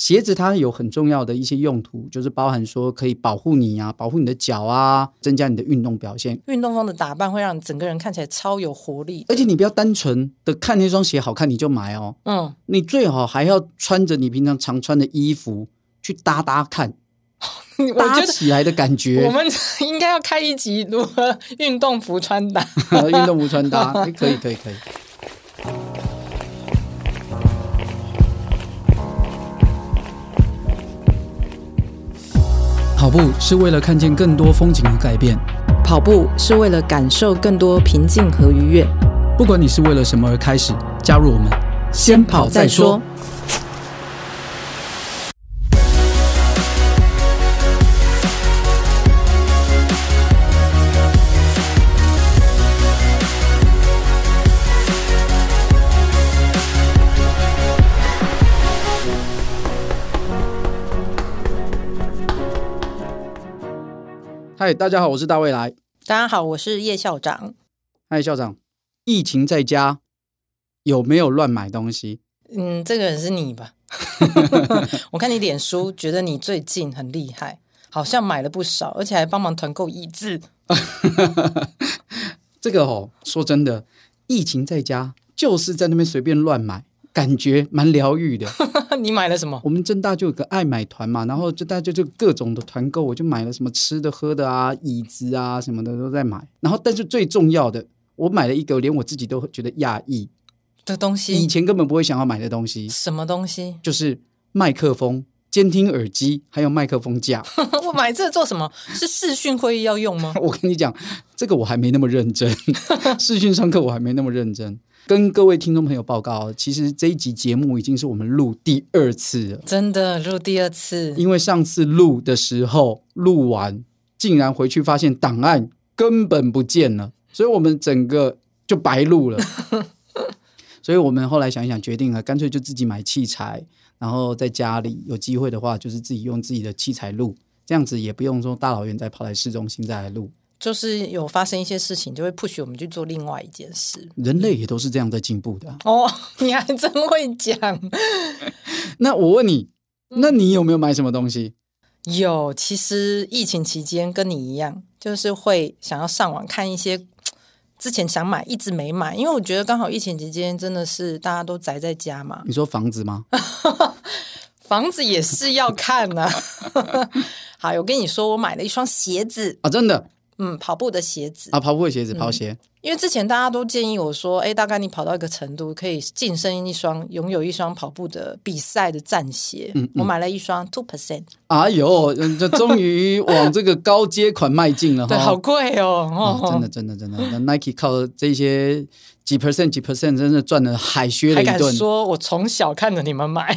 鞋子它有很重要的一些用途，就是包含说可以保护你啊，保护你的脚啊，增加你的运动表现。运动风的打扮会让你整个人看起来超有活力，而且你不要单纯的看那双鞋好看你就买哦，嗯，你最好还要穿着你平常常穿的衣服去搭搭看。搭起来的感觉，我们应该要开一集如何运动服穿搭。运动服穿搭，可以，可以，可以。跑步是为了看见更多风景和改变，跑步是为了感受更多平静和愉悦。不管你是为了什么而开始，加入我们，先跑再说。嗨，大家好，我是大未来。大家好，我是叶校长。嗨，校长，疫情在家有没有乱买东西？嗯，这个人是你吧？我看你脸书，觉得你最近很厉害，好像买了不少，而且还帮忙团购椅子。这个哦，说真的，疫情在家就是在那边随便乱买。感觉蛮疗愈的。你买了什么？我们正大就有个爱买团嘛，然后就大家就各种的团购，我就买了什么吃的、喝的啊、椅子啊什么的都在买。然后，但是最重要的，我买了一个连我自己都觉得讶异的东西，以前根本不会想要买的东西。什么东西？就是麦克风、监听耳机，还有麦克风架。我买这做什么？是视讯会议要用吗？我跟你讲，这个我还没那么认真。视讯上课我还没那么认真。跟各位听众朋友报告，其实这一集节目已经是我们录第二次了，真的录第二次。因为上次录的时候录完，竟然回去发现档案根本不见了，所以我们整个就白录了。所以我们后来想一想，决定了，干脆就自己买器材，然后在家里有机会的话，就是自己用自己的器材录，这样子也不用说大老远再跑来市中心再来录。就是有发生一些事情，就会 push 我们去做另外一件事。人类也都是这样在进步的。哦，你还真会讲。那我问你，那你有没有买什么东西？有，其实疫情期间跟你一样，就是会想要上网看一些 之前想买一直没买，因为我觉得刚好疫情期间真的是大家都宅在家嘛。你说房子吗？房子也是要看呐、啊。好，我跟你说，我买了一双鞋子啊，真的。嗯，跑步的鞋子啊，跑步的鞋子，跑鞋。嗯，因为之前大家都建议我说，哎，大概你跑到一个程度，可以晋升一双，拥有一双跑步的比赛的战鞋。嗯，嗯，我买了一双 Two Percent。哎呦，这终于往这个高阶款迈进了。对，好贵哦，哦，哦，真的，真的，真的。那 Nike 靠这些几 percent 几 percent，真的赚了海削了一顿。还敢说我从小看着你们买，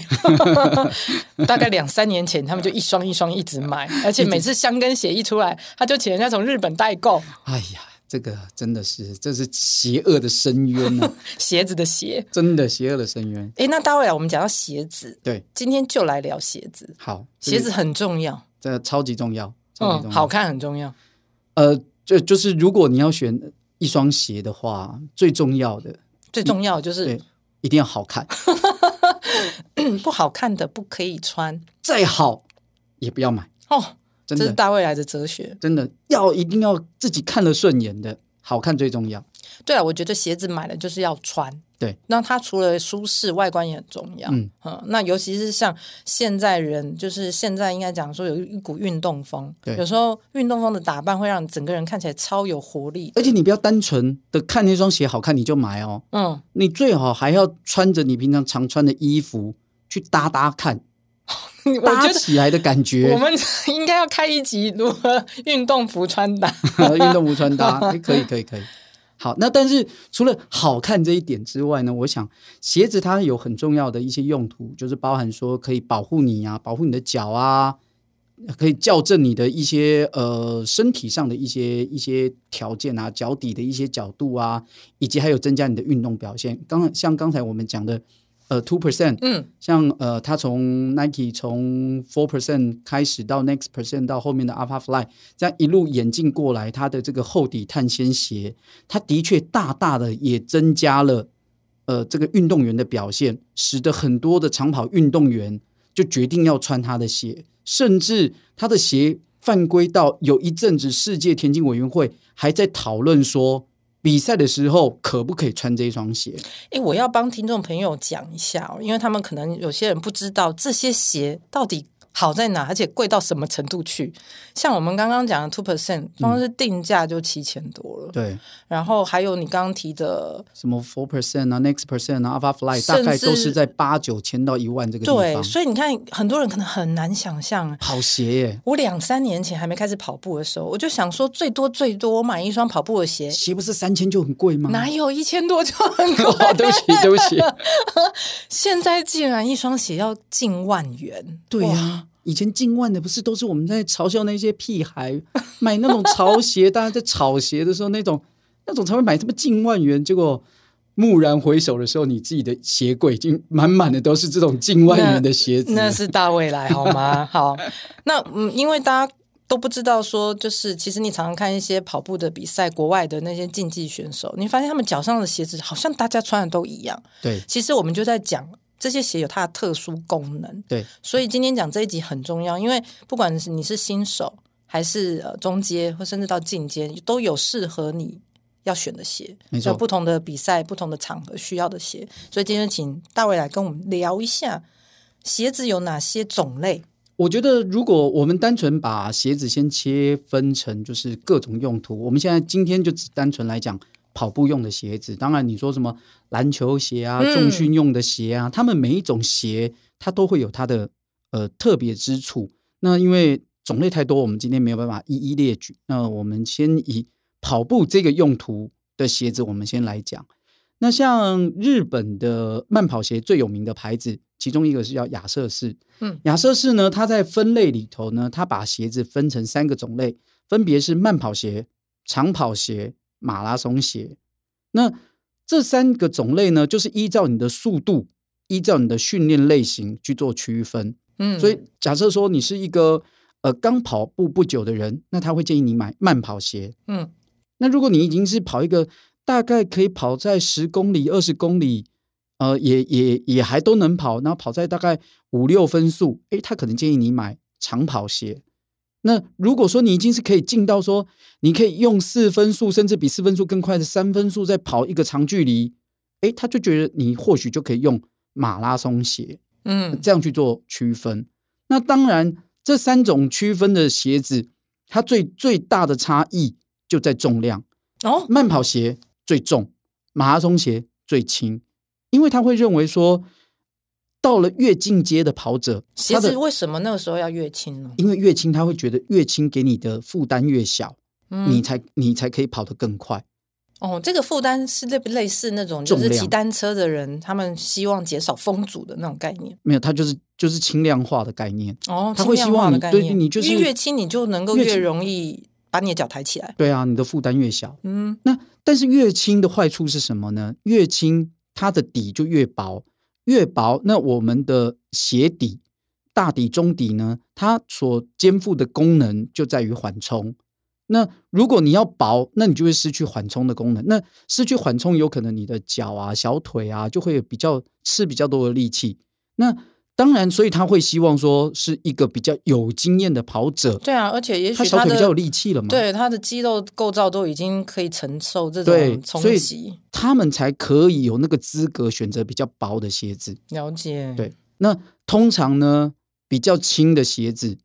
大概两三年前，他们就一双一双一直买，而且每次箱根鞋一出来，他就请人家从日本代购。哎呀。这个真的是，这是邪恶的深渊呢、啊。鞋子的鞋，真的邪恶的深渊。哎，那待会来我们讲到鞋子，对，今天就来聊鞋子。好，鞋子很重要，这个超级重要，超级重要。嗯，好看很重要。呃，就就是如果你要选一双鞋的话，最重要的，最重要就是一定要好看，不好看的不可以穿，再好也不要买。哦。这是大未来的哲学，真的要一定要自己看得顺眼的，好看最重要。对啊，我觉得鞋子买了就是要穿，对，那它除了舒适，外观也很重要。嗯，嗯，那尤其是像现在人，就是现在应该讲说有一股运动风，对，有时候运动风的打扮会让整个人看起来超有活力。而且你不要单纯的看那双鞋好看你就买哦，嗯，你最好还要穿着你平常常穿的衣服去搭搭看。搭起来的感觉，我们应该要开一集如何运动服穿搭。运动服穿搭，可以，可以，可以。好，那但是除了好看这一点之外呢，我想鞋子它有很重要的一些用途，就是包含说可以保护你啊，保护你的脚啊，可以校正你的一些呃身体上的一些一些条件啊，脚底的一些角度啊，以及还有增加你的运动表现。刚像刚才我们讲的。呃，two percent，嗯，像呃，他从 Nike 从 four percent 开始到 next percent 到后面的 Alpha Fly，这样一路演进过来，它的这个厚底碳纤鞋，它的确大大的也增加了呃这个运动员的表现，使得很多的长跑运动员就决定要穿他的鞋，甚至他的鞋犯规到有一阵子，世界田径委员会还在讨论说，比赛的时候可不可以穿这双鞋？哎，我要帮听众朋友讲一下，因为他们可能有些人不知道这些鞋到底。好在哪？而且贵到什么程度去？像我们刚刚讲的 two percent，光是定价就七千多了。对，然后还有你刚刚提的什么 four percent 啊，next percent 啊，Alpha Fly，大概都是在八九千到一万这个地方。对，所以你看，很多人可能很难想象跑鞋耶。我两三年前还没开始跑步的时候，我就想说，最多最多我买一双跑步的鞋，鞋不是三千就很贵吗？哪有一千多就很贵？哦，对不起，对不起。现在竟然一双鞋要近万元。对呀、啊。以前近万的不是都是我们在嘲笑那些屁孩买那种潮鞋，大家在炒鞋的时候那种那种才会买这么近万元。结果蓦然回首的时候，你自己的鞋柜已经满满的都是这种近万元的鞋子。那，那是大未来好吗？好，那嗯，因为大家都不知道说，就是其实你常常看一些跑步的比赛，国外的那些竞技选手，你发现他们脚上的鞋子好像大家穿的都一样。对，其实我们就在讲。这些鞋有它的特殊功能，对，所以今天讲这一集很重要，因为不管是你是新手，还是呃中阶，或甚至到进阶，都有适合你要选的鞋，没错，有不同的比赛、不同的场合需要的鞋。所以今天请大卫来跟我们聊一下鞋子有哪些种类。我觉得，如果我们单纯把鞋子先切分成就是各种用途，我们现在今天就只单纯来讲。跑步用的鞋子，当然你说什么篮球鞋啊、重训用的鞋啊，他、嗯、们每一种鞋它都会有它的呃特别之处。那因为种类太多，我们今天没有办法一一列举。那我们先以跑步这个用途的鞋子，我们先来讲。那像日本的慢跑鞋最有名的牌子，其中一个是叫亚瑟士。嗯，亚瑟士呢，它在分类里头呢，它把鞋子分成三个种类，分别是慢跑鞋、长跑鞋。马拉松鞋，那这三个种类呢，就是依照你的速度，依照你的训练类型去做区分。嗯，所以假设说你是一个呃刚跑步不久的人，那他会建议你买慢跑鞋。嗯，那如果你已经是跑一个大概可以跑在十公里、二十公里，呃，也也也还都能跑，然后跑在大概五六分速，诶，他可能建议你买长跑鞋。那如果说你已经是可以进到说，你可以用四分速，甚至比四分速更快的三分速再跑一个长距离，诶，他就觉得你或许就可以用马拉松鞋，嗯，这样去做区分。那当然，这三种区分的鞋子，它最最大的差异就在重量哦。慢跑鞋最重，马拉松鞋最轻，因为他会认为说。到了越进阶的跑者，鞋子为什么那个时候要越轻呢？因为越轻，他会觉得越轻给你的负担越小，嗯、你才你才可以跑得更快。哦，这个负担是类不类似那种就是骑单车的人，他们希望减少风阻的那种概念？没有，它就是就是轻量化的概念。哦，他会希望你对你就是越轻，你就能够越容易把你的脚抬起来。对啊，你的负担越小。嗯，那但是越轻的坏处是什么呢？越轻，它的底就越薄。越薄，那我们的鞋底、大底、中底呢？它所肩负的功能就在于缓冲。那如果你要薄，那你就会失去缓冲的功能。那失去缓冲，有可能你的脚啊、小腿啊，就会比较吃比较多的力气。那当然，所以他会希望说是一个比较有经验的跑者。对啊，而且也许他，他小腿比较有力气了嘛。对，他的肌肉构造都已经可以承受这种冲击，他们才可以有那个资格选择比较薄的鞋子。了解。对，那通常呢，比较轻的鞋子，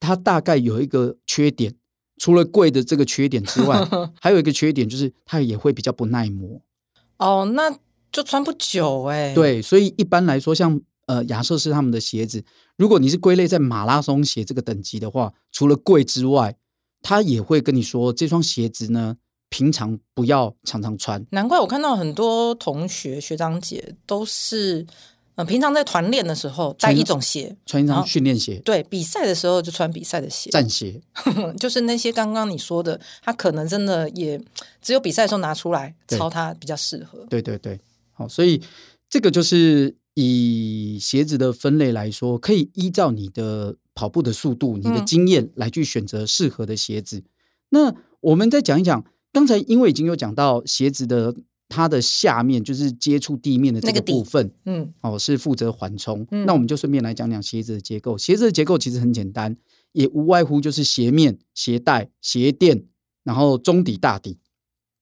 它大概有一个缺点，除了贵的这个缺点之外，还有一个缺点就是它也会比较不耐磨。哦，那就穿不久哎。对，所以一般来说，像。呃，亚瑟士他们的鞋子，如果你是归类在马拉松鞋这个等级的话，除了贵之外，他也会跟你说，这双鞋子呢，平常不要常常穿。难怪我看到很多同学学长姐都是，呃，平常在团练的时候带一种鞋，穿一双训练鞋。对，比赛的时候就穿比赛的鞋，战鞋。就是那些刚刚你说的，他可能真的也只有比赛的时候拿出来抄，他比较适合。对对对，好，所以这个就是。以鞋子的分类来说，可以依照你的跑步的速度、你的经验来去选择适合的鞋子。嗯、那我们再讲一讲，刚才因为已经有讲到鞋子的它的下面就是接触地面的这个部分，嗯，哦，是负责缓冲。嗯、那我们就顺便来讲讲鞋子的结构。鞋子的结构其实很简单，也无外乎就是鞋面、鞋带、鞋垫，然后中底、大底，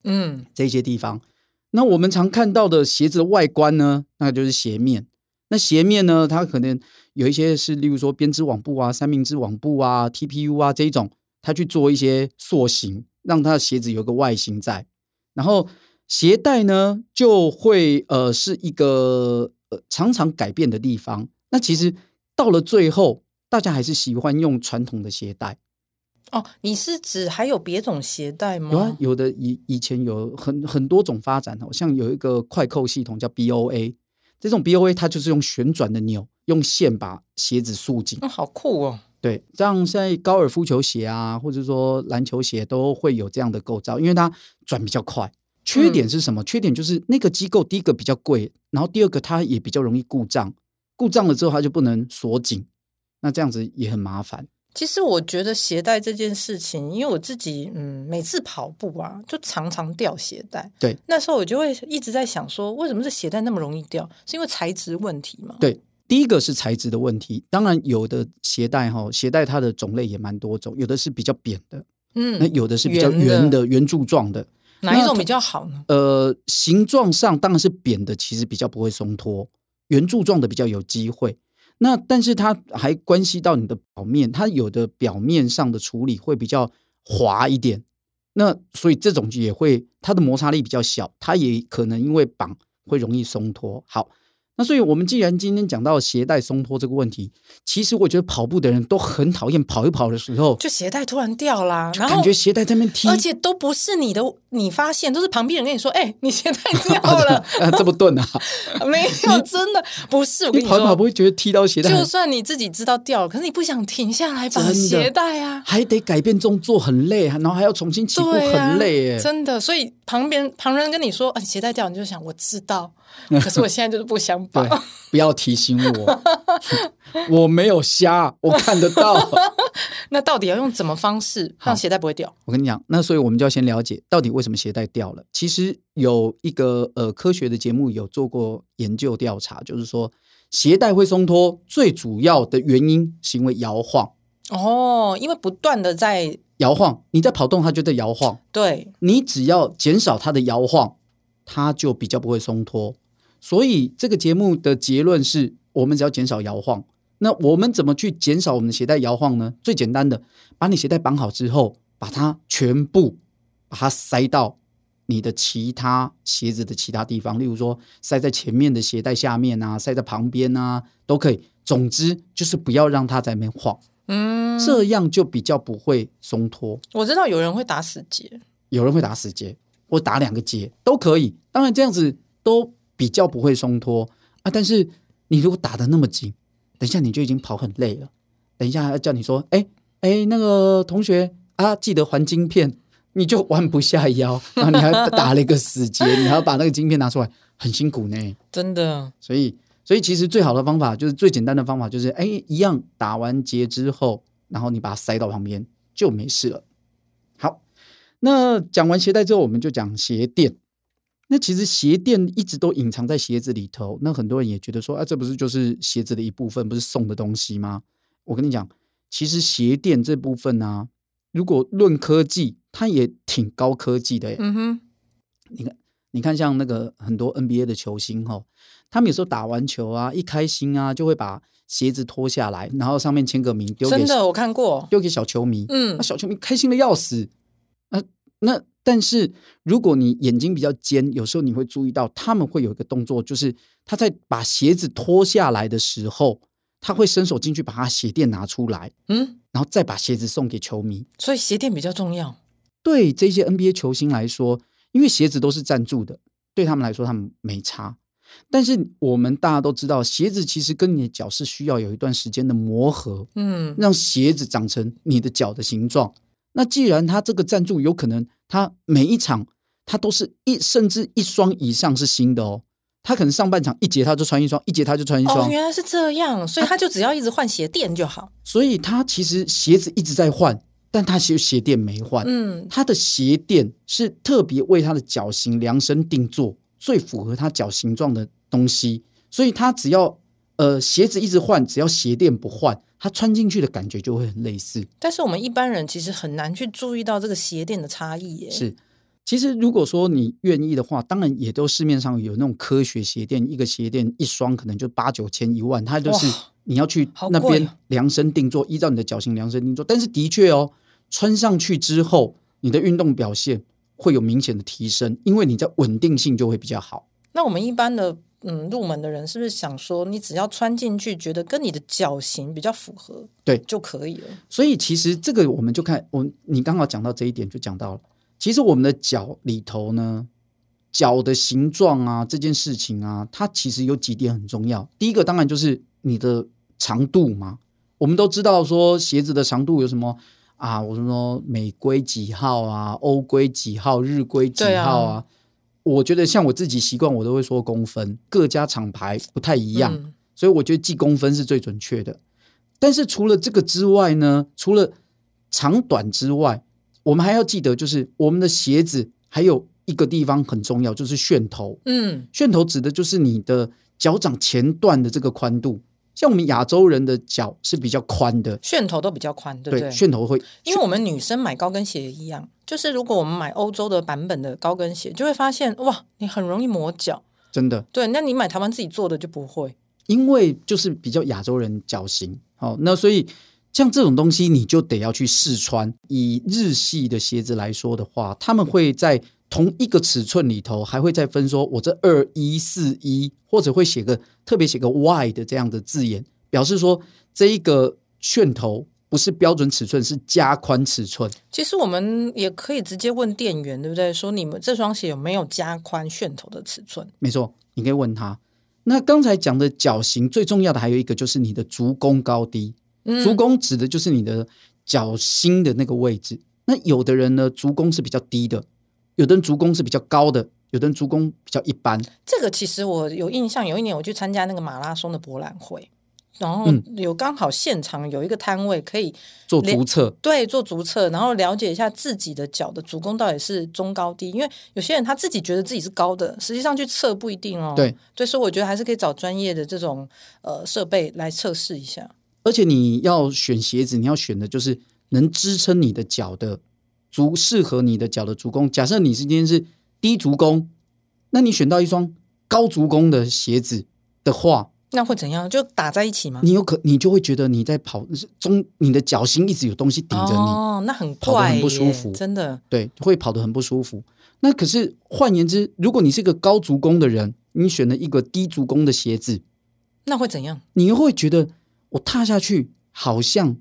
嗯，这些地方。那我们常看到的鞋子的外观呢，那就是鞋面。那鞋面呢，它可能有一些是，例如说编织网布啊、三明治网布啊、TPU 啊这种，它去做一些塑形，让它的鞋子有个外形在，然后。鞋带呢，就会呃是一个呃常常改变的地方。那其实到了最后，大家还是喜欢用传统的鞋带。哦，你是指还有别种鞋带吗？有啊，有的以以前有很很多种发展哦，像有一个快扣系统叫 BOA，这种 BOA 它就是用旋转的钮，用线把鞋子束紧。哦，好酷哦！对，像现在高尔夫球鞋啊，或者说篮球鞋都会有这样的构造，因为它转比较快。缺点是什么？缺点就是那个机构，第一个比较贵，然后第二个它也比较容易故障，故障了之后它就不能锁紧，那这样子也很麻烦。其实我觉得鞋带这件事情，因为我自己嗯，每次跑步啊，就常常掉鞋带。对，那时候我就会一直在想说，为什么这鞋带那么容易掉？是因为材质问题吗？对，第一个是材质的问题。当然，有的鞋带哈，鞋带它的种类也蛮多种，有的是比较扁的，嗯，那有的是比较圆的圆柱状的。哪一种比较好呢？呃，形状上当然是扁的，其实比较不会松脱；圆柱状的比较有机会。那但是它还关系到你的表面，它有的表面上的处理会比较滑一点。那所以这种也会它的摩擦力比较小，它也可能因为绑会容易松脱。好。那所以，我们既然今天讲到鞋带松脱这个问题，其实我觉得跑步的人都很讨厌跑一跑的时候，就鞋带突然掉啦，然后感觉鞋带在那边踢，而且都不是你的，你发现都是旁边人跟你说：“哎、欸，你鞋带掉 了。啊”这么钝啊？没有，真的不是。我跟你跑一跑不会觉得踢到鞋带？就算你自己知道掉了，可是你不想停下来把鞋带啊，还得改变动作，很累，然后还要重新起步，很累真的。所以旁边旁人跟你说：“啊，鞋带掉。”你就想，我知道。可是我现在就是不想绑，不要提醒我，我没有瞎，我看得到。那到底要用什么方式让鞋带不会掉？我跟你讲，那所以我们就要先了解到底为什么鞋带掉了。其实有一个呃科学的节目有做过研究调查，就是说鞋带会松脱最主要的原因是因为摇晃。哦，因为不断的在摇晃，你在跑动，它就在摇晃。对，你只要减少它的摇晃，它就比较不会松脱。所以这个节目的结论是我们只要减少摇晃。那我们怎么去减少我们的鞋带摇晃呢？最简单的，把你鞋带绑好之后，把它全部把它塞到你的其他鞋子的其他地方，例如说塞在前面的鞋带下面啊，塞在旁边啊，都可以。总之就是不要让它在那边晃，嗯，这样就比较不会松脱。我知道有人会打死结，有人会打死结，或打两个结都可以。当然这样子都。比较不会松脱啊，但是你如果打的那么紧，等一下你就已经跑很累了。等一下要叫你说，哎哎，那个同学啊，记得还晶片，你就弯不下腰，然后你还打了一个死结，你还要把那个晶片拿出来，很辛苦呢。真的，所以所以其实最好的方法就是最简单的方法就是，哎，一样打完结之后，然后你把它塞到旁边就没事了。好，那讲完鞋带之后，我们就讲鞋垫。那其实鞋垫一直都隐藏在鞋子里头，那很多人也觉得说，啊，这不是就是鞋子的一部分，不是送的东西吗？我跟你讲，其实鞋垫这部分呢、啊，如果论科技，它也挺高科技的耶。嗯哼，你看，你看，像那个很多 NBA 的球星哈，他们有时候打完球啊，一开心啊，就会把鞋子脱下来，然后上面签个名，丢给真的我看过，丢给小球迷，嗯，那小球迷开心的要死，那那。但是如果你眼睛比较尖，有时候你会注意到他们会有一个动作，就是他在把鞋子脱下来的时候，他会伸手进去把他鞋垫拿出来，嗯，然后再把鞋子送给球迷。所以鞋垫比较重要。对这些 NBA 球星来说，因为鞋子都是赞助的，对他们来说他们没差。但是我们大家都知道，鞋子其实跟你的脚是需要有一段时间的磨合，嗯，让鞋子长成你的脚的形状。那既然他这个赞助有可能，他每一场他都是一甚至一双以上是新的哦，他可能上半场一节他就穿一双，一节他就穿一双。哦，原来是这样，所以他就只要一直换鞋垫就好。所以他其实鞋子一直在换，但他其实鞋垫没换，嗯，他的鞋垫是特别为他的脚型量身定做，最符合他脚形状的东西，所以他只要呃鞋子一直换，只要鞋垫不换，他穿进去的感觉就会很类似。但是我们一般人其实很难去注意到这个鞋垫的差异耶。是，其实如果说你愿意的话，当然也都市面上有那种科学鞋垫，一个鞋垫一双可能就八九千一万，它就是你要去那边量身定做，依照你的脚型量身定做。但是的确哦，穿上去之后，你的运动表现会有明显的提升，因为你在稳定性就会比较好。那我们一般的。嗯，入门的人是不是想说，你只要穿进去，觉得跟你的脚型比较符合，对就可以了？所以其实这个我们就看我，你刚好讲到这一点，就讲到了，其实我们的脚里头呢，脚的形状啊，这件事情啊，它其实有几点很重要。第一个当然就是你的长度嘛，我们都知道说鞋子的长度有什么啊？我说美规几号啊，欧规几号，日规几号啊？我觉得像我自己习惯，我都会说公分，各家厂牌不太一样，嗯、所以我觉得记公分是最准确的。但是除了这个之外呢，除了长短之外，我们还要记得，就是我们的鞋子还有一个地方很重要，就是楦头。嗯，楦头指的就是你的脚掌前段的这个宽度。像我们亚洲人的脚是比较宽的，楦头都比较宽，对不对？楦头会，因为我们女生买高跟鞋也一样，就是如果我们买欧洲的版本的高跟鞋，就会发现哇，你很容易磨脚，真的。对，那你买台湾自己做的就不会，因为就是比较亚洲人脚型，好，那所以像这种东西你就得要去试穿。以日系的鞋子来说的话，他们会在。同一个尺寸里头，还会再分说，我这二一四一，或者会写个特别写个 Y 的这样的字眼，表示说这一个楦头不是标准尺寸，是加宽尺寸。其实我们也可以直接问店员，对不对？说你们这双鞋有没有加宽楦头的尺寸？没错，你可以问他。那刚才讲的脚型最重要的还有一个就是你的足弓高低，嗯、足弓指的就是你的脚心的那个位置。那有的人呢，足弓是比较低的。有的人足弓是比较高的，有的人足弓比较一般。这个其实我有印象，有一年我去参加那个马拉松的博览会，然后有刚好现场有一个摊位可以做足测，对，做足测，然后了解一下自己的脚的足弓到底是中高低。因为有些人他自己觉得自己是高的，实际上去测不一定哦。对，所以我觉得还是可以找专业的这种呃设备来测试一下。而且你要选鞋子，你要选的就是能支撑你的脚的。足适合你的脚的足弓。假设你是今天是低足弓，那你选到一双高足弓的鞋子的话，那会怎样？就打在一起吗？你有可，你就会觉得你在跑中，你的脚心一直有东西顶着你，哦，那很怪，跑得很不舒服，真的，对，会跑得很不舒服。那可是换言之，如果你是一个高足弓的人，你选了一个低足弓的鞋子，那会怎样？你又会觉得我踏下去好像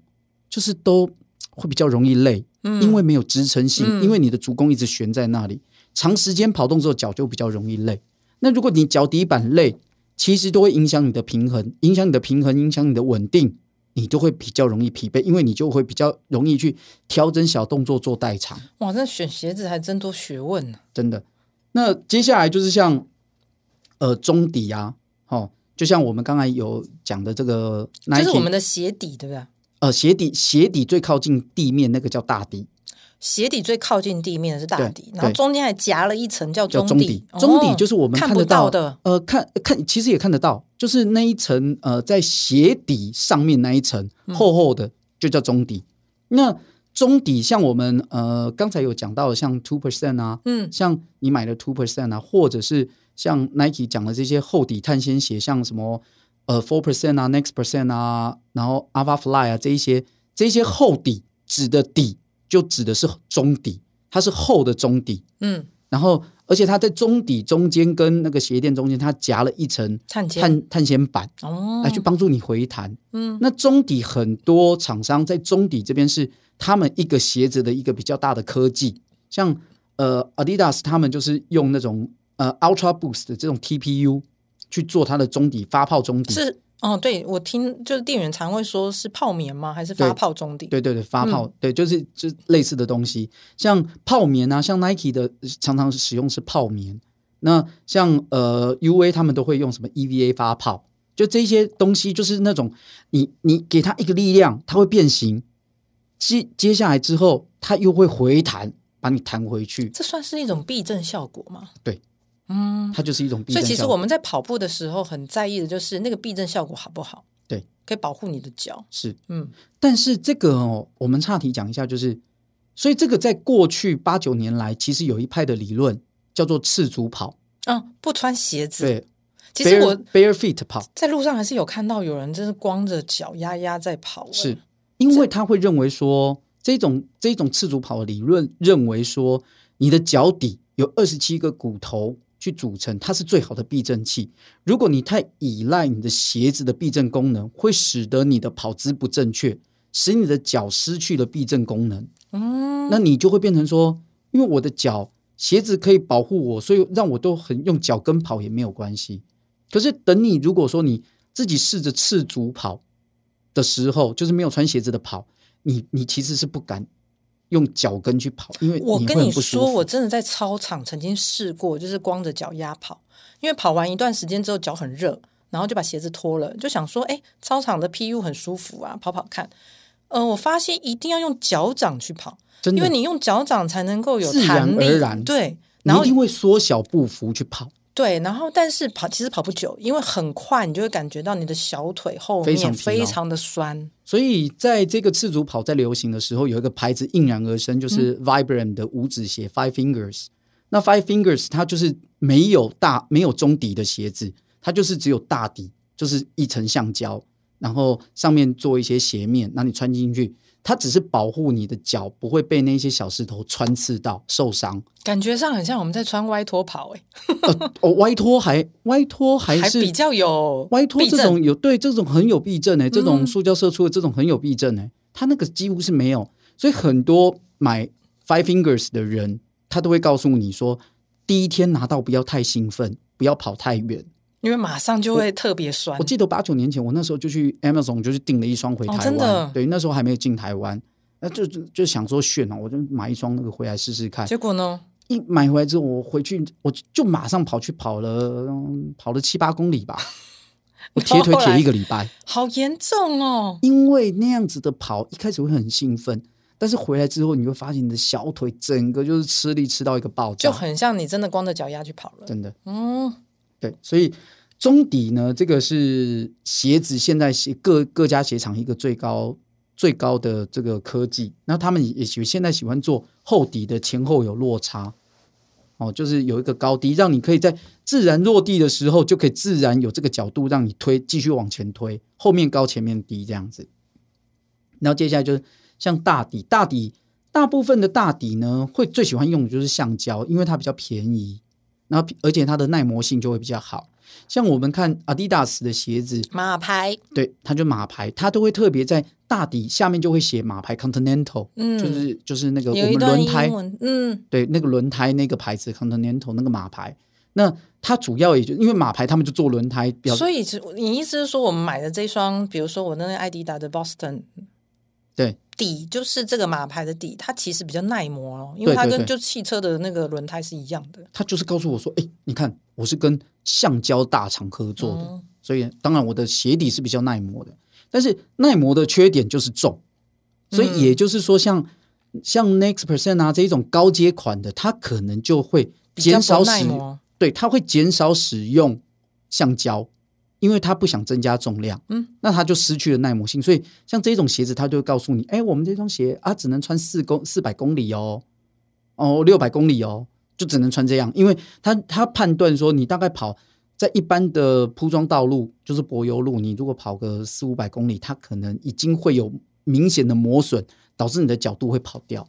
就是都会比较容易累。因为没有支撑性，嗯、因为你的足弓一直悬在那里，长时间跑动之后脚就比较容易累。那如果你脚底板累，其实都会影响你的平衡，影响你的平衡，影响你的稳定，你就会比较容易疲惫，因为你就会比较容易去调整小动作做代偿。哇，那选鞋子还真多学问呢，真的。那接下来就是像呃中底啊，哦，就像我们刚才有讲的这个，就是我们的鞋底，对不对？呃，鞋底鞋底最靠近地面那个叫大底，鞋底最靠近地面的是大底，然后中间还夹了一层叫中底。中底，哦、中底就是我们看得到，看不到的，呃，看看其实也看得到，就是那一层呃，在鞋底上面那一层厚厚的就叫中底。嗯、那中底像我们呃刚才有讲到的，像 Two Percent 啊，嗯，像你买的 Two Percent 啊，或者是像 Nike 讲的这些厚底碳纤鞋，像什么。呃，Four percent 啊，Next percent 啊，然后 Alpha Fly 啊，这一些这一些厚底指的底就指的是中底，它是厚的中底。嗯，然后而且它在中底中间跟那个鞋垫中间，它夹了一层碳碳碳纤板哦，来去帮助你回弹。嗯，那中底很多厂商在中底这边是他们一个鞋子的一个比较大的科技，像呃 Adidas 他们就是用那种呃 Ultra Boost 的这种 TPU。去做它的中底发泡中底是哦，对我听就是店员常会说是泡棉吗？还是发泡中底？对对对，发泡、嗯、对，就是就类似的东西，像泡棉啊，像 Nike 的常常使用是泡棉。那像呃 UA 他们都会用什么 EVA 发泡，就这些东西就是那种你你给它一个力量，它会变形。接接下来之后，它又会回弹，把你弹回去。这算是一种避震效果吗？对，嗯，它就是一种避震。所以其实我们在跑步的时候，很在意的就是那个避震效果好不好？对，可以保护你的脚。是，嗯。但是这个哦，我们岔题讲一下，就是，所以这个在过去八九年来，其实有一派的理论叫做赤足跑。嗯，不穿鞋子。对。其实我 bare feet 跑，在路上还是有看到有人真是光着脚丫丫在跑，是因为他会认为说这种这种赤足跑的理论认为说你的脚底有二十七个骨头去组成，它是最好的避震器。如果你太依赖你的鞋子的避震功能，会使得你的跑姿不正确，使你的脚失去了避震功能。嗯，那你就会变成说，因为我的脚鞋子可以保护我，所以让我都很用脚跟跑也没有关系。可是，等你如果说你自己试着赤足跑的时候，就是没有穿鞋子的跑，你你其实是不敢用脚跟去跑，因为我跟你说，我真的在操场曾经试过，就是光着脚丫跑，因为跑完一段时间之后脚很热，然后就把鞋子脱了，就想说，哎，操场的 PU 很舒服啊，跑跑看。呃，我发现一定要用脚掌去跑，因为你用脚掌才能够有弹力，自然而然，对，然后你一定会缩小步幅去跑。对，然后但是跑其实跑不久，因为很快你就会感觉到你的小腿后面非常的酸。所以在这个赤足跑在流行的时候，有一个牌子应然而生，就是 Vibram 的五指鞋 Five Fingers。那 Five Fingers 它就是没有大没有中底的鞋子，它就是只有大底，就是一层橡胶，然后上面做一些鞋面，那你穿进去。它只是保护你的脚不会被那些小石头穿刺到受伤，感觉上很像我们在穿歪拖跑哎、呃，哦，歪拖还歪拖还是还比较有歪拖这种有对这种很有避震哎，这种塑胶射出的这种很有避震哎，它那个几乎是没有，所以很多买 Five Fingers 的人，他都会告诉你说，第一天拿到不要太兴奋，不要跑太远。因为马上就会特别酸。我，我记得八九年前，我那时候就去 Amazon，就去订了一双回台湾。哦，真的？对，那时候还没有进台湾，那就就就想说炫哦，我就买一双那个回来试试看。结果呢？一买回来之后，我回去我就马上跑去跑了，跑了七八公里吧。我铁腿铁一个礼拜，好严重哦！因为那样子的跑，一开始会很兴奋，但是回来之后，你会发现你的小腿整个就是吃力吃到一个爆炸，就很像你真的光着脚丫去跑了。真的，嗯。对，所以中底呢，这个是鞋子现在鞋各各家鞋厂一个最高最高的这个科技。那他们也喜现在喜欢做厚底的，前后有落差，哦，就是有一个高低，让你可以在自然落地的时候就可以自然有这个角度让你推继续往前推，后面高前面低这样子。然后接下来就是像大底，大底大部分的大底呢，会最喜欢用的就是橡胶，因为它比较便宜。然后，而且它的耐磨性就会比较好。像我们看 Adidas 的鞋子，马牌，对，它就马牌，它都会特别在大底下面就会写马牌 Continental，嗯，就是就是那个我们轮胎，嗯，对，那个轮胎那个牌子 Continental 那个马牌。那它主要也就因为马牌，他们就做轮胎，所以你意思是说，我们买的这双，比如说我那个 Adidas 的 Boston，对。底就是这个马牌的底，它其实比较耐磨哦，因为它跟就汽车的那个轮胎是一样的。它就是告诉我说：“哎，你看，我是跟橡胶大厂合作的，嗯、所以当然我的鞋底是比较耐磨的。但是耐磨的缺点就是重，所以也就是说像，像、嗯、像 Next Percent 啊这一种高阶款的，它可能就会减少使用，对，它会减少使用橡胶。”因为他不想增加重量，嗯，那他就失去了耐磨性，所以像这种鞋子，他就会告诉你，哎，我们这双鞋啊，只能穿四公四百公里哦，哦，六百公里哦，就只能穿这样，因为他他判断说，你大概跑在一般的铺装道路，就是柏油路，你如果跑个四五百公里，它可能已经会有明显的磨损，导致你的角度会跑掉。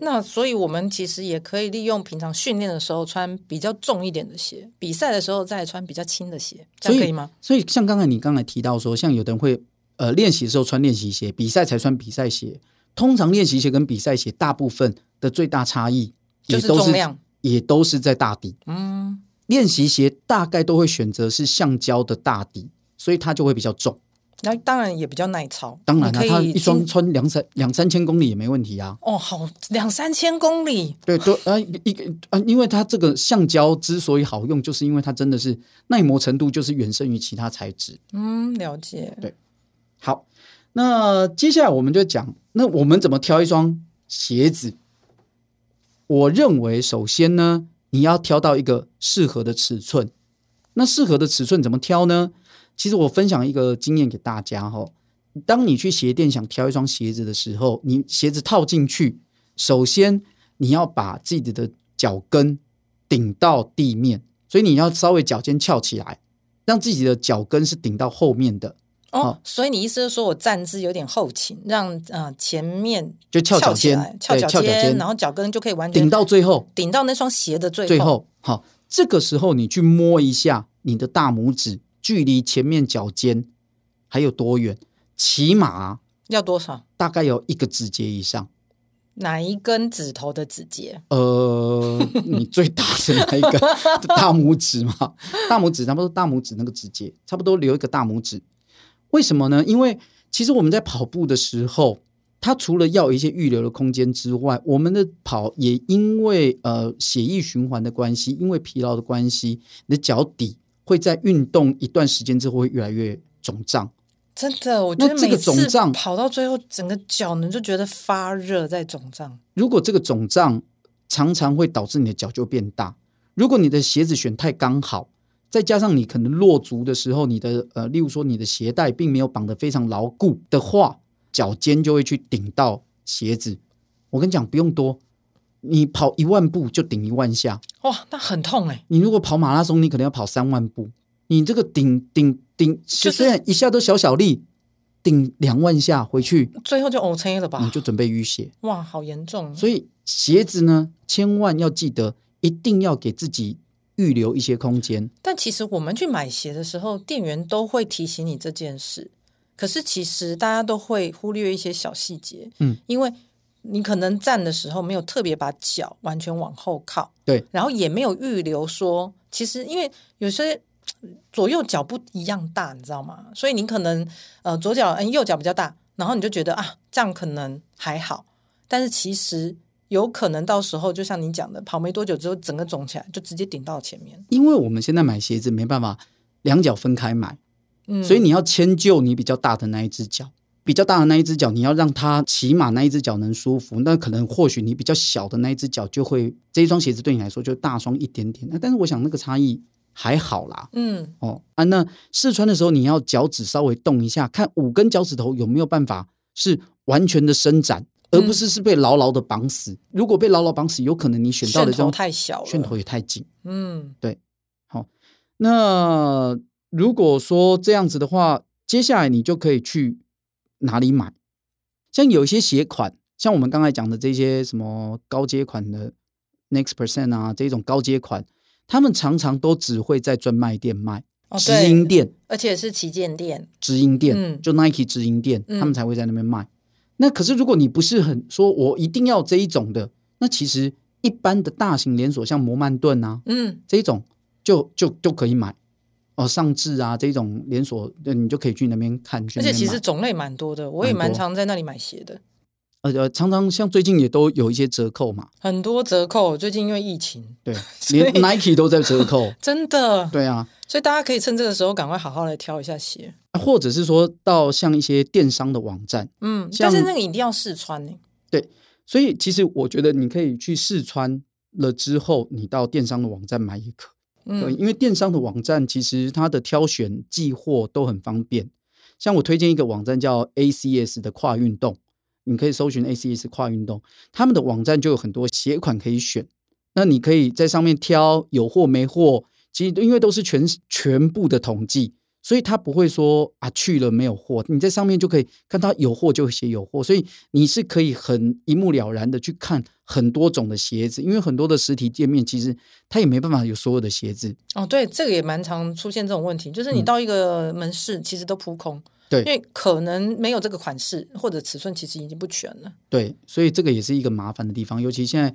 那所以，我们其实也可以利用平常训练的时候穿比较重一点的鞋，比赛的时候再穿比较轻的鞋，这样可以吗？所以，像刚才你刚才提到说，像有的人会呃练习的时候穿练习鞋，比赛才穿比赛鞋。通常练习鞋跟比赛鞋大部分的最大差异也都是，就是重量，也都是在大底。嗯，练习鞋大概都会选择是橡胶的大底，所以它就会比较重。那当然也比较耐操，当然了，它一双穿两三两三千公里也没问题啊。哦，好，两三千公里，对，都啊一个啊，因为它这个橡胶之所以好用，就是因为它真的是耐磨程度就是远胜于其他材质。嗯，了解。对，好，那接下来我们就讲，那我们怎么挑一双鞋子？我认为，首先呢，你要挑到一个适合的尺寸。那适合的尺寸怎么挑呢？其实我分享一个经验给大家哈。当你去鞋店想挑一双鞋子的时候，你鞋子套进去，首先你要把自己的脚跟顶到地面，所以你要稍微脚尖翘起来，让自己的脚跟是顶到后面的。哦，所以你意思是说我站姿有点后倾，让呃前面就翘脚尖，翘脚尖，然后脚跟就可以完全顶到最后，顶到那双鞋的最后。最后，好，这个时候你去摸一下你的大拇指，距离前面脚尖还有多远？起码要多少？大概有一个指节以上。哪一根指头的指节？呃，你最大的那一个 大拇指嘛，大拇指差不多，大拇指那个指节差不多留一个大拇指。为什么呢？因为其实我们在跑步的时候，它除了要一些预留的空间之外，我们的跑也因为呃血液循环的关系，因为疲劳的关系，你的脚底会在运动一段时间之后会越来越肿胀。真的，我觉得这个肿胀跑到最后，整个脚呢就觉得发热，在肿胀。如果这个肿胀常常会导致你的脚就变大，如果你的鞋子选太刚好。再加上你可能落足的时候，你的呃，例如说你的鞋带并没有绑得非常牢固的话，脚尖就会去顶到鞋子。我跟你讲，不用多，你跑一万步就顶一万下。哇，那很痛哎！你如果跑马拉松，你可能要跑三万步，你这个顶顶顶，就虽然一下都小小力，顶两万下回去，最后就 OK 了吧？你就准备淤血。哇，好严重！所以鞋子呢，千万要记得，一定要给自己。预留一些空间，但其实我们去买鞋的时候，店员都会提醒你这件事。可是其实大家都会忽略一些小细节，嗯，因为你可能站的时候没有特别把脚完全往后靠，对，然后也没有预留说，其实因为有些左右脚不一样大，你知道吗？所以你可能呃左脚嗯右脚比较大，然后你就觉得啊这样可能还好，但是其实。有可能到时候就像你讲的，跑没多久之后，整个肿起来，就直接顶到前面。因为我们现在买鞋子没办法两脚分开买，嗯，所以你要迁就你比较大的那一只脚，比较大的那一只脚，你要让它起码那一只脚能舒服。那可能或许你比较小的那一只脚就会这一双鞋子对你来说就大双一点点。那但是我想那个差异还好啦，嗯，哦啊，那试穿的时候你要脚趾稍微动一下，看五根脚趾头有没有办法是完全的伸展。而不是是被牢牢的绑死。如果被牢牢绑死，有可能你选到的这种太小，楦头也太紧。嗯，对。好，那如果说这样子的话，接下来你就可以去哪里买？像有一些鞋款，像我们刚才讲的这些什么高阶款的 Next Percent 啊，这种高阶款，他们常常都只会在专卖店卖，哦、直营店，而且是旗舰店，直营店，嗯、就 Nike 直营店，他们才会在那边卖。那可是，如果你不是很说，我一定要这一种的，那其实一般的大型连锁，像摩曼顿啊，嗯，这一种就就就可以买哦，尚志啊这种连锁，你就可以去那边看。而且其实种类蛮多的，我也蛮常在那里买鞋的。呃，常常像最近也都有一些折扣嘛，很多折扣。最近因为疫情，对，连 Nike 都在折扣，真的。对啊，所以大家可以趁这个时候赶快好好来挑一下鞋。或者是说到像一些电商的网站，嗯，但是那个一定要试穿呢。对，所以其实我觉得你可以去试穿了之后，你到电商的网站买也可。嗯，因为电商的网站其实它的挑选寄货都很方便。像我推荐一个网站叫 ACS 的跨运动，你可以搜寻 ACS 跨运动，他们的网站就有很多鞋款可以选。那你可以在上面挑有货没货，其实因为都是全全部的统计。所以他不会说啊，去了没有货，你在上面就可以看到有货就写有货，所以你是可以很一目了然的去看很多种的鞋子，因为很多的实体店面其实它也没办法有所有的鞋子。哦，对，这个也蛮常出现这种问题，就是你到一个门市其实都扑空，对，因为可能没有这个款式或者尺寸其实已经不全了。对，所以这个也是一个麻烦的地方，尤其现在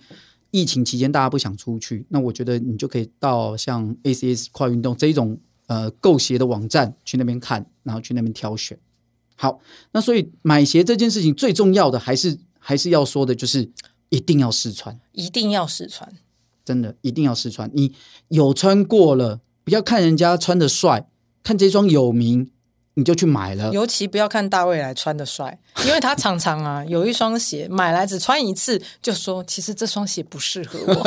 疫情期间大家不想出去，那我觉得你就可以到像 ACS 跨运动这一种。呃，购鞋的网站去那边看，然后去那边挑选。好，那所以买鞋这件事情最重要的还是还是要说的，就是一定要试穿，一定要试穿，真的一定要试穿。你有穿过了，不要看人家穿的帅，看这双有名，你就去买了。尤其不要看大卫来穿的帅，因为他常常啊 有一双鞋买来只穿一次，就说其实这双鞋不适合我，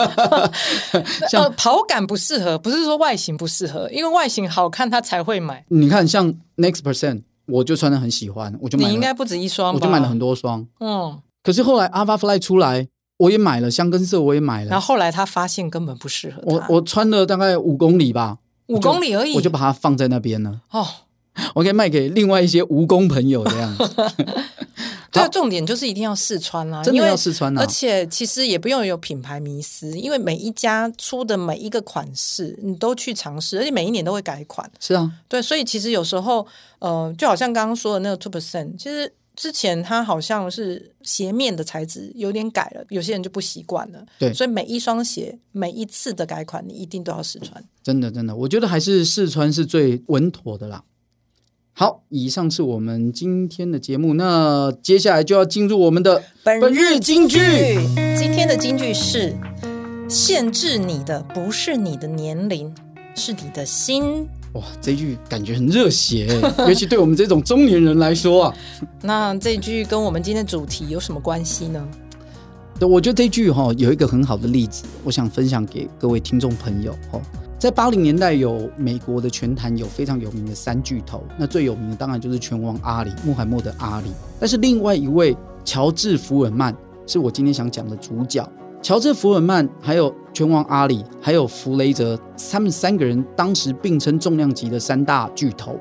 像 呃，跑感不适合，不是说外形不适合，因为外形好看他才会买。你看像 Next Percent，我就穿的很喜欢，我就你应该不止一双吧，我就买了很多双。嗯，可是后来 Alpha Fly 出来。我也买了香根色，我也买了。然后后来他发现根本不适合他。我我穿了大概五公里吧，五公里而已，我就把它放在那边了。哦，我可以卖给另外一些蜈蚣朋友这样子。对，重点就是一定要试穿啊，真的要试穿啊。而且其实也不用有品牌迷思，因为每一家出的每一个款式，你都去尝试，而且每一年都会改款。是啊，对，所以其实有时候，呃，就好像刚刚说的那个 Two Percent，其实。之前它好像是鞋面的材质有点改了，有些人就不习惯了。对，所以每一双鞋每一次的改款，你一定都要试穿。真的，真的，我觉得还是试穿是最稳妥的啦。好，以上是我们今天的节目，那接下来就要进入我们的本日金句。今天的金句是：限制你的不是你的年龄，是你的心。哇，这句感觉很热血，尤其对我们这种中年人来说啊。那这句跟我们今天的主题有什么关系呢？对，我觉得这句哈有一个很好的例子，我想分享给各位听众朋友哈。在八零年代，有美国的拳坛有非常有名的三巨头，那最有名的当然就是拳王阿里，穆罕默德阿里。但是另外一位乔治福尔曼是我今天想讲的主角。乔治·福尔曼，还有拳王阿里，还有弗雷泽，他们三个人当时并称重量级的三大巨头。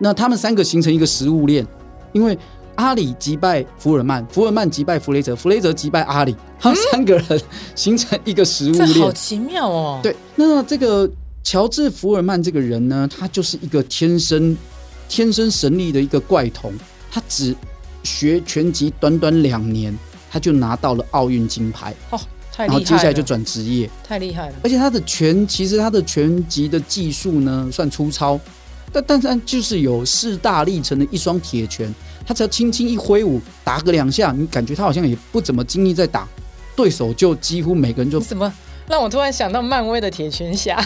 那他们三个形成一个食物链，因为阿里击败福尔曼，福尔曼击败弗雷泽，弗雷泽击败阿里，他们三个人形成一个食物链。好奇妙哦！对，那这个乔治·福尔曼这个人呢，他就是一个天生天生神力的一个怪童，他只学拳击短短两年。他就拿到了奥运金牌哦，太厉害了！然后接下来就转职业，太厉害了。而且他的拳，其实他的拳击的技术呢算粗糙，但但是就是有势大力沉的一双铁拳，他只要轻轻一挥舞，打个两下，你感觉他好像也不怎么经意在打，对手就几乎每个人就什么让我突然想到漫威的铁拳侠。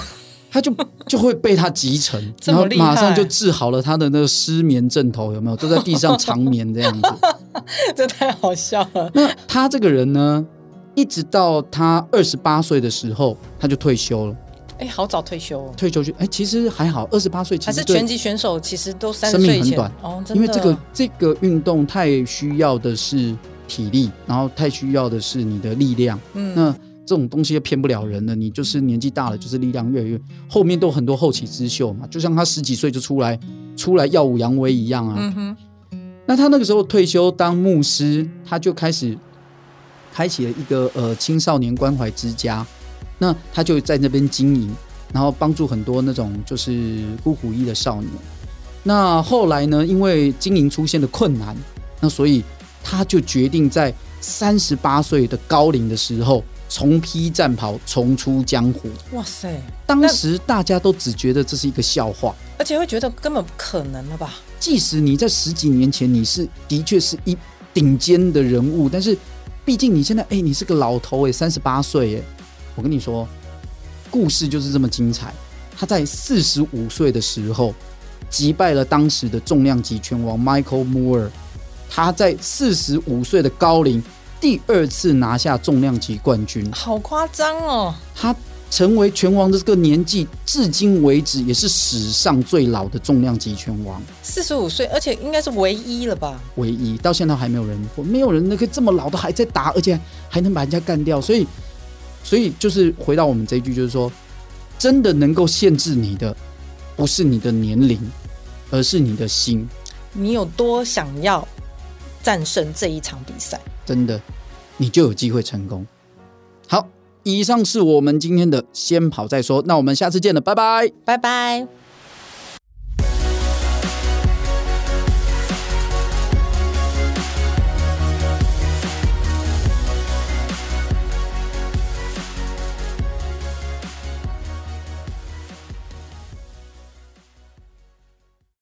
他就 就会被他集成，然后马上就治好了他的那个失眠症头，有没有？都在地上 长眠这样子，这太好笑了。那他这个人呢，一直到他二十八岁的时候，他就退休了。哎，好早退休哦，退休去哎，其实还好，二十八岁其实还是拳击选手，其实都三十岁生命很短哦，因为这个这个运动太需要的是体力，然后太需要的是你的力量。嗯，那。这种东西又骗不了人的，你就是年纪大了，就是力量越来越，后面都很多后起之秀嘛。就像他十几岁就出来出来耀武扬威一样啊。嗯。那他那个时候退休当牧师，他就开始开启了一个呃青少年关怀之家。那他就在那边经营，然后帮助很多那种就是孤苦无依的少年。那后来呢，因为经营出现了困难，那所以他就决定在三十八岁的高龄的时候。重披战袍，重出江湖。哇塞！当时大家都只觉得这是一个笑话，而且会觉得根本不可能了吧？即使你在十几年前你是的确是一顶尖的人物，但是毕竟你现在哎、欸，你是个老头哎，三十八岁哎。我跟你说，故事就是这么精彩。他在四十五岁的时候击败了当时的重量级拳王 Michael Moore。他在四十五岁的高龄。第二次拿下重量级冠军，好夸张哦！他成为拳王的这个年纪，至今为止也是史上最老的重量级拳王。四十五岁，而且应该是唯一了吧？唯一，到现在还没有人，没有人那个这么老的还在打，而且还能把人家干掉。所以，所以就是回到我们这一句，就是说，真的能够限制你的，不是你的年龄，而是你的心。你有多想要战胜这一场比赛？真的，你就有机会成功。好，以上是我们今天的先跑再说，那我们下次见了，拜拜，拜拜。